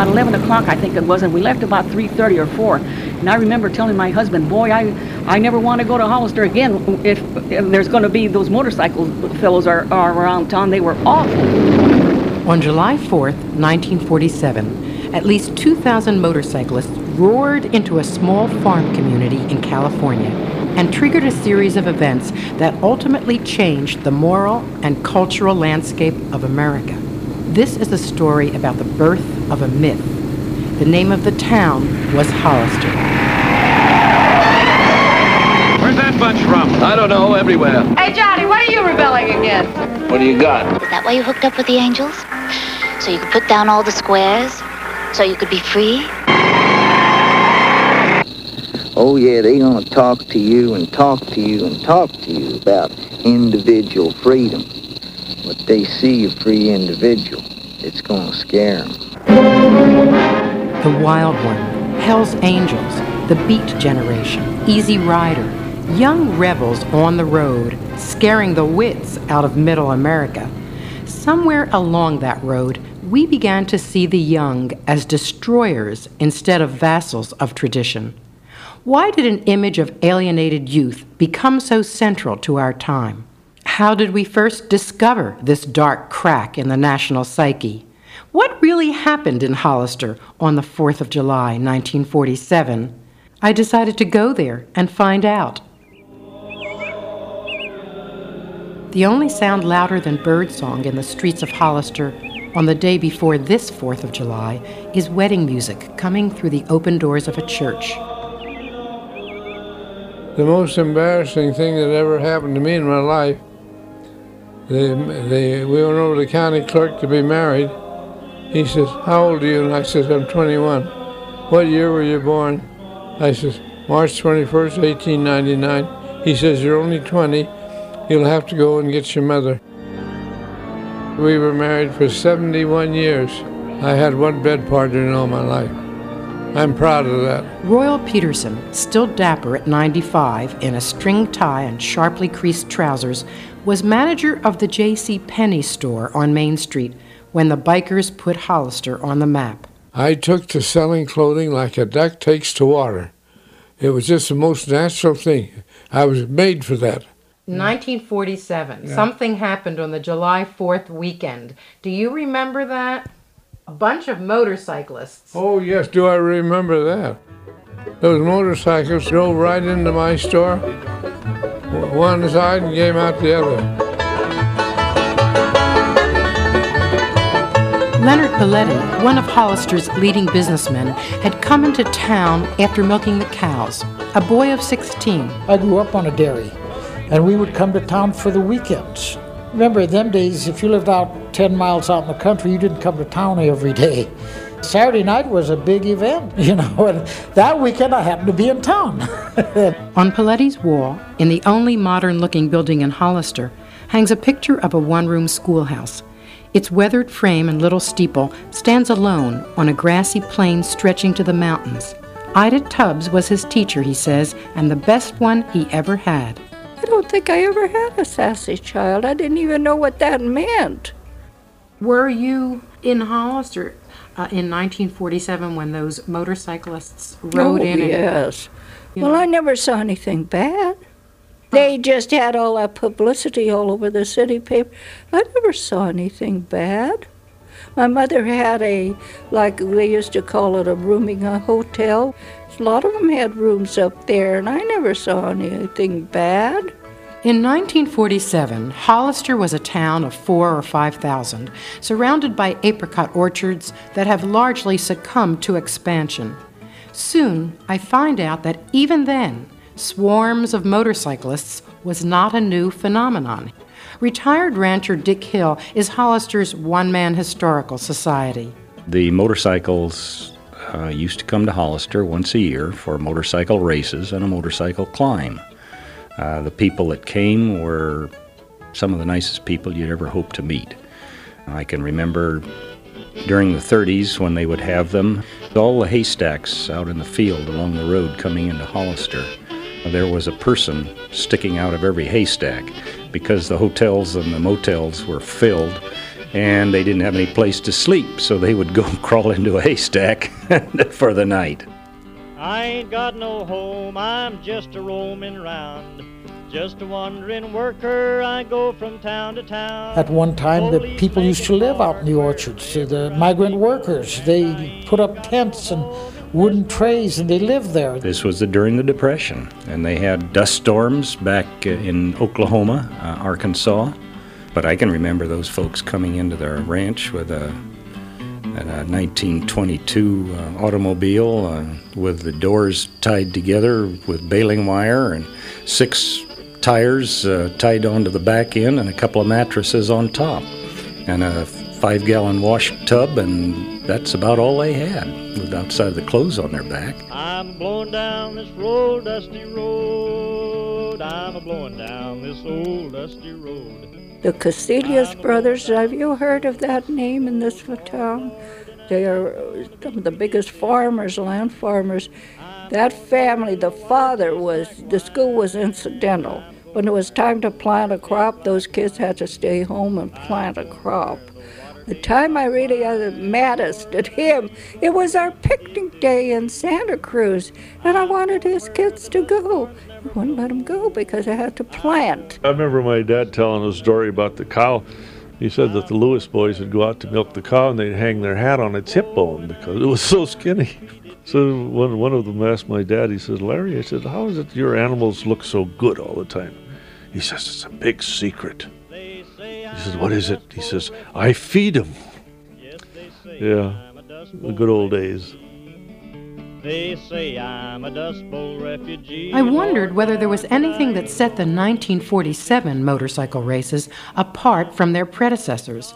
about 11 o'clock, I think it was, and we left about 3.30 or 4. And I remember telling my husband, boy, I, I never want to go to Hollister again if, if there's going to be those motorcycle fellows are, are around town. They were awful. On July 4th, 1947, at least 2,000 motorcyclists roared into a small farm community in California and triggered a series of events that ultimately changed the moral and cultural landscape of America. This is a story about the birth of a myth. The name of the town was Hollister. Where's that bunch from? I don't know, everywhere. Hey, Johnny, what are you rebelling against? What do you got? Is that why you hooked up with the angels? So you could put down all the squares? So you could be free? Oh yeah, they're gonna talk to you and talk to you and talk to you about individual freedom. But they see a free individual, it's gonna scare them. The Wild One, Hell's Angels, The Beat Generation, Easy Rider, young rebels on the road, scaring the wits out of middle America. Somewhere along that road, we began to see the young as destroyers instead of vassals of tradition. Why did an image of alienated youth become so central to our time? How did we first discover this dark crack in the national psyche? What really happened in Hollister on the 4th of July, 1947? I decided to go there and find out. The only sound louder than birdsong in the streets of Hollister on the day before this 4th of July is wedding music coming through the open doors of a church. The most embarrassing thing that ever happened to me in my life, we went over to the county clerk to be married. He says, how old are you? And I says, I'm 21. What year were you born? I says, March 21st, 1899. He says, you're only 20. You'll have to go and get your mother. We were married for 71 years. I had one bed partner in all my life. I'm proud of that. Royal Peterson, still dapper at 95 in a string tie and sharply creased trousers, was manager of the J.C. Penney store on Main Street when the bikers put Hollister on the map. I took to selling clothing like a duck takes to water. It was just the most natural thing. I was made for that. 1947. Yeah. Something happened on the July 4th weekend. Do you remember that? a bunch of motorcyclists. Oh, yes, do I remember that? Those motorcycles drove right into my store, one side and came out the other. Leonard Paletti, one of Hollister's leading businessmen, had come into town after milking the cows, a boy of 16. I grew up on a dairy, and we would come to town for the weekends. Remember, in them days, if you lived out 10 miles out in the country, you didn't come to town every day. Saturday night was a big event, you know, and that weekend I happened to be in town. On Paletti's wall, in the only modern looking building in Hollister, hangs a picture of a one room schoolhouse. Its weathered frame and little steeple stands alone on a grassy plain stretching to the mountains. Ida Tubbs was his teacher, he says, and the best one he ever had. I don't think I ever had a sassy child. I didn't even know what that meant. Were you in Hollister uh, in 1947 when those motorcyclists rode oh, in? yes. And, well, know. I never saw anything bad. They just had all that publicity all over the city paper. I never saw anything bad. My mother had a, like they used to call it, a rooming a hotel. A lot of them had rooms up there, and I never saw anything bad. In 1947, Hollister was a town of four or five thousand, surrounded by apricot orchards that have largely succumbed to expansion. Soon, I find out that even then, swarms of motorcyclists was not a new phenomenon. Retired rancher Dick Hill is Hollister's one man historical society. The motorcycles uh, used to come to Hollister once a year for motorcycle races and a motorcycle climb. Uh, the people that came were some of the nicest people you'd ever hope to meet. I can remember during the 30s when they would have them, all the haystacks out in the field along the road coming into Hollister. There was a person sticking out of every haystack because the hotels and the motels were filled and they didn't have any place to sleep, so they would go crawl into a haystack for the night. I ain't got no home, I'm just a roaming round. Just a wandering worker, I go from town to town. At one time, the people used to live out in the orchards. The migrant workers, they put up tents and wooden trays and they lived there. This was the, during the Depression, and they had dust storms back uh, in Oklahoma, uh, Arkansas. But I can remember those folks coming into their ranch with a, a 1922 uh, automobile uh, with the doors tied together with baling wire and six tires uh, tied onto the back end and a couple of mattresses on top and a five gallon wash tub and that's about all they had with outside of the clothes on their back I'm blowing down this road, dusty road. I'm a blowing down this old dusty road. The Casillas brothers, have you heard of that name in this town? They are some of the biggest farmers, land farmers. That family, the father was, the school was incidental. When it was time to plant a crop, those kids had to stay home and plant a crop. The time I really got the maddest at him, it was our picnic day in Santa Cruz, and I wanted his kids to go. He wouldn't let them go because I had to plant. I remember my dad telling a story about the cow. He said that the Lewis boys would go out to milk the cow and they'd hang their hat on its hip bone because it was so skinny. So one, one of them asked my dad, he said, Larry, I said, how is it your animals look so good all the time? He says, it's a big secret. He says, what is it? He says, I feed them. Yeah, the good old days. They say I'm a Dust Bowl refugee. I wondered whether there was anything that set the 1947 motorcycle races apart from their predecessors.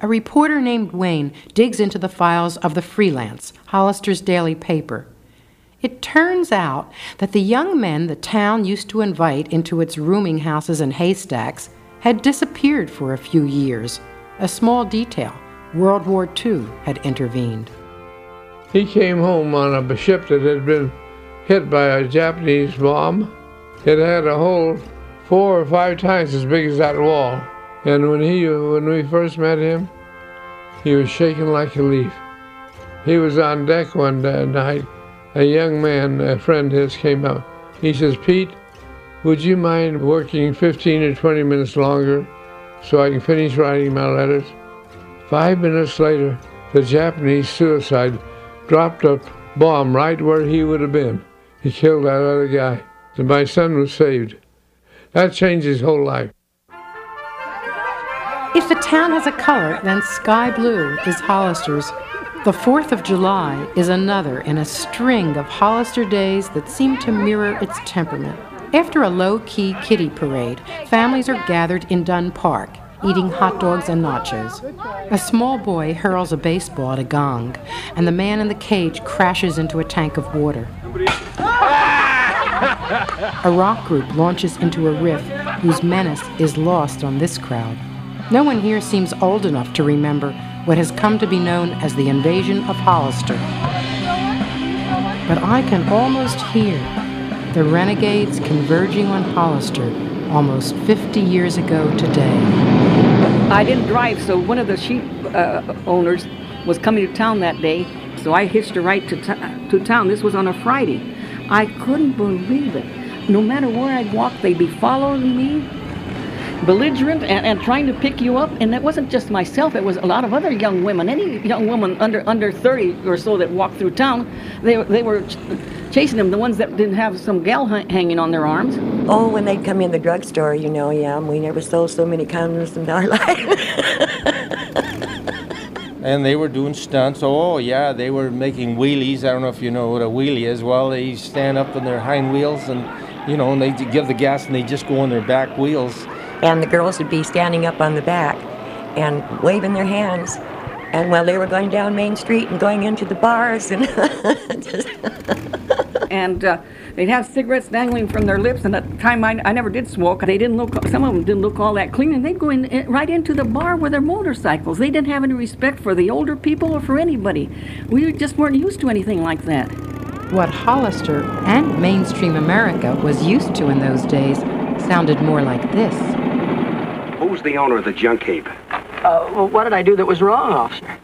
A reporter named Wayne digs into the files of the Freelance, Hollister's daily paper. It turns out that the young men the town used to invite into its rooming houses and haystacks had disappeared for a few years. A small detail World War II had intervened. He came home on a ship that had been hit by a Japanese bomb. It had a hole four or five times as big as that wall. And when he when we first met him, he was shaking like a leaf. He was on deck one night. A young man, a friend of his, came up. He says, Pete, would you mind working 15 or 20 minutes longer so I can finish writing my letters? Five minutes later, the Japanese suicide dropped a bomb right where he would have been. He killed that other guy. And my son was saved. That changed his whole life. If the town has a color, then sky blue is Hollister's. The 4th of July is another in a string of Hollister days that seem to mirror its temperament. After a low key kitty parade, families are gathered in Dunne Park, eating hot dogs and nachos. A small boy hurls a baseball at a gong, and the man in the cage crashes into a tank of water. A rock group launches into a riff whose menace is lost on this crowd. No one here seems old enough to remember what has come to be known as the invasion of Hollister. But I can almost hear the renegades converging on Hollister almost 50 years ago today. I didn't drive, so one of the sheep uh, owners was coming to town that day, so I hitched a ride to, to town. This was on a Friday. I couldn't believe it. No matter where I'd walk, they'd be following me, belligerent and, and trying to pick you up. And it wasn't just myself, it was a lot of other young women. Any young woman under under 30 or so that walked through town, they, they were ch- chasing them, the ones that didn't have some gal h- hanging on their arms. Oh, when they'd come in the drugstore, you know, yeah, we never sold so many condoms in our life. and they were doing stunts. Oh, yeah, they were making wheelies. I don't know if you know what a wheelie is. Well, they stand up on their hind wheels and, you know, and they give the gas and they just go on their back wheels. And the girls would be standing up on the back and waving their hands. And while they were going down Main Street and going into the bars and and uh, they'd have cigarettes dangling from their lips. And at the time, I, I never did smoke. They didn't look. Some of them didn't look all that clean, and they'd go in, in right into the bar with their motorcycles. They didn't have any respect for the older people or for anybody. We just weren't used to anything like that. What Hollister and mainstream America was used to in those days sounded more like this. Who's the owner of the junk heap? Uh, well, what did I do that was wrong, officer?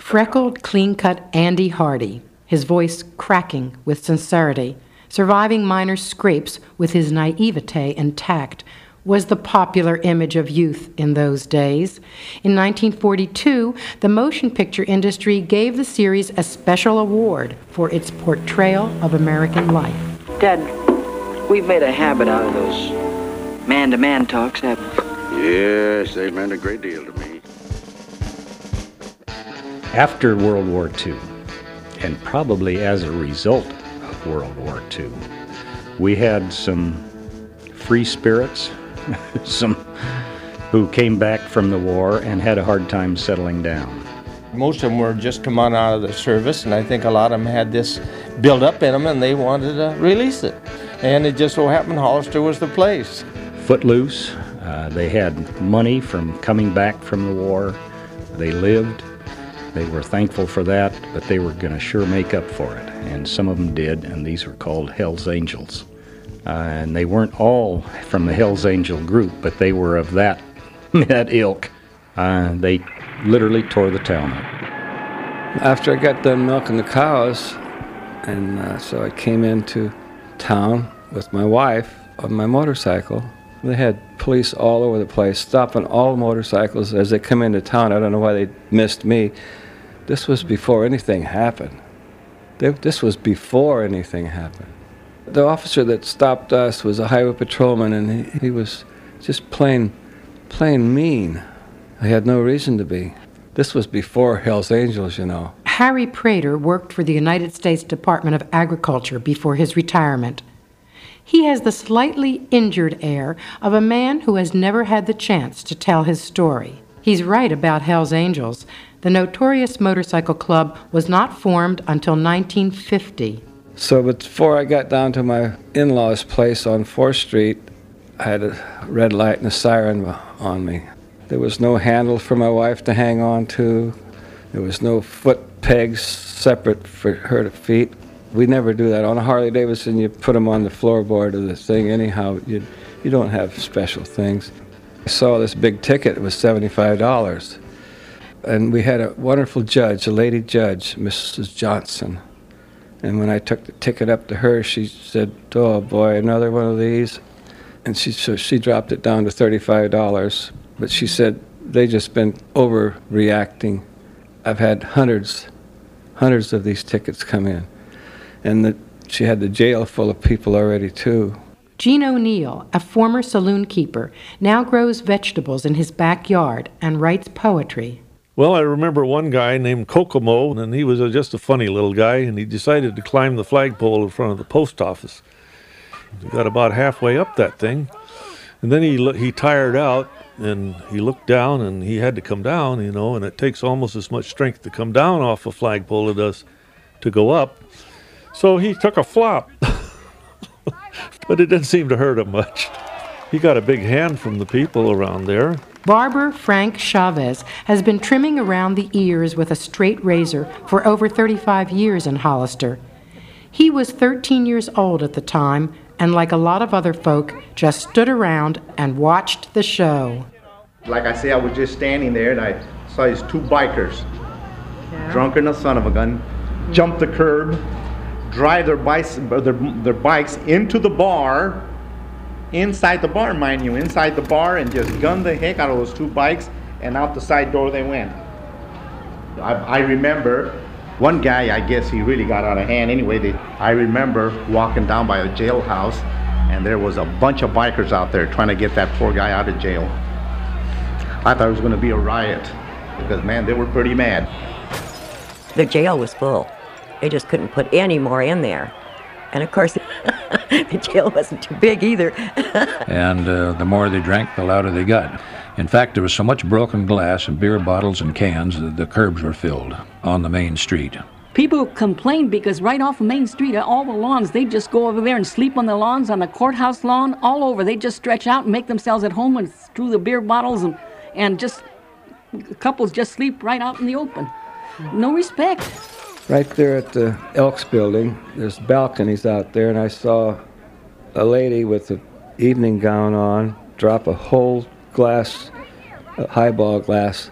Freckled, clean cut Andy Hardy, his voice cracking with sincerity, surviving minor scrapes with his naivete intact, was the popular image of youth in those days. In 1942, the motion picture industry gave the series a special award for its portrayal of American life. Dad, we've made a habit out of those man to man talks, haven't we? Yes, they meant a great deal to me. After World War II, and probably as a result of World War II, we had some free spirits, some who came back from the war and had a hard time settling down. Most of them were just come on out of the service, and I think a lot of them had this build up in them and they wanted to release it. And it just so happened Hollister was the place. Footloose, uh, they had money from coming back from the war. They lived. They were thankful for that, but they were going to sure make up for it. And some of them did, and these were called Hell's Angels. Uh, and they weren't all from the Hell's Angel group, but they were of that, that ilk. Uh, they literally tore the town up. After I got done milking the cows, and uh, so I came into town with my wife on my motorcycle. They had police all over the place, stopping all motorcycles as they come into town. I don't know why they missed me. This was before anything happened. They, this was before anything happened. The officer that stopped us was a highway patrolman, and he, he was just plain, plain mean. I had no reason to be. This was before Hell's Angels, you know. Harry Prater worked for the United States Department of Agriculture before his retirement. He has the slightly injured air of a man who has never had the chance to tell his story. He's right about Hell's Angels. The notorious motorcycle club was not formed until 1950. So before I got down to my in law's place on 4th Street, I had a red light and a siren on me. There was no handle for my wife to hang on to. There was no foot pegs separate for her to feet. We never do that. On a Harley Davidson, you put them on the floorboard of the thing anyhow. You, you don't have special things. I saw this big ticket. It was $75. And we had a wonderful judge, a lady judge, Mrs. Johnson. And when I took the ticket up to her, she said, "Oh boy, another one of these." And she so she dropped it down to thirty-five dollars. But she said they just been overreacting. I've had hundreds, hundreds of these tickets come in, and the, she had the jail full of people already too. Gene O'Neill, a former saloon keeper, now grows vegetables in his backyard and writes poetry. Well, I remember one guy named Kokomo, and he was a, just a funny little guy, and he decided to climb the flagpole in front of the post office. He got about halfway up that thing, and then he he tired out, and he looked down, and he had to come down, you know, and it takes almost as much strength to come down off a flagpole as it does to go up. So he took a flop, but it didn't seem to hurt him much. He got a big hand from the people around there. Barber Frank Chavez has been trimming around the ears with a straight razor for over 35 years in Hollister. He was 13 years old at the time, and like a lot of other folk, just stood around and watched the show. Like I say, I was just standing there and I saw these two bikers, drunker than a son of a gun, jump the curb, drive their bikes, their, their bikes into the bar inside the bar, mind you, inside the bar, and just gunned the heck out of those two bikes, and out the side door they went. I, I remember one guy, I guess he really got out of hand anyway. They, I remember walking down by a jailhouse, and there was a bunch of bikers out there trying to get that poor guy out of jail. I thought it was going to be a riot because, man, they were pretty mad. The jail was full. They just couldn't put any more in there. And of course, the jail wasn't too big either. and uh, the more they drank, the louder they got. In fact, there was so much broken glass and beer bottles and cans that the curbs were filled on the main street. People complained because right off of Main Street, all the lawns, they just go over there and sleep on the lawns, on the courthouse lawn, all over. They just stretch out and make themselves at home and through the beer bottles and, and just couples just sleep right out in the open. No respect. Right there at the Elks building, there's balconies out there, and I saw a lady with an evening gown on drop a whole glass a highball glass,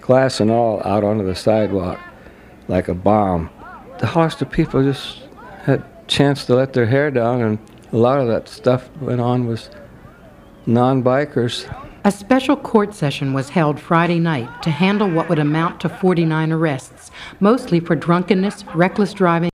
glass and all, out onto the sidewalk like a bomb. The Hollister people just had chance to let their hair down, and a lot of that stuff went on was non-bikers. A special court session was held Friday night to handle what would amount to 49 arrests, mostly for drunkenness, reckless driving,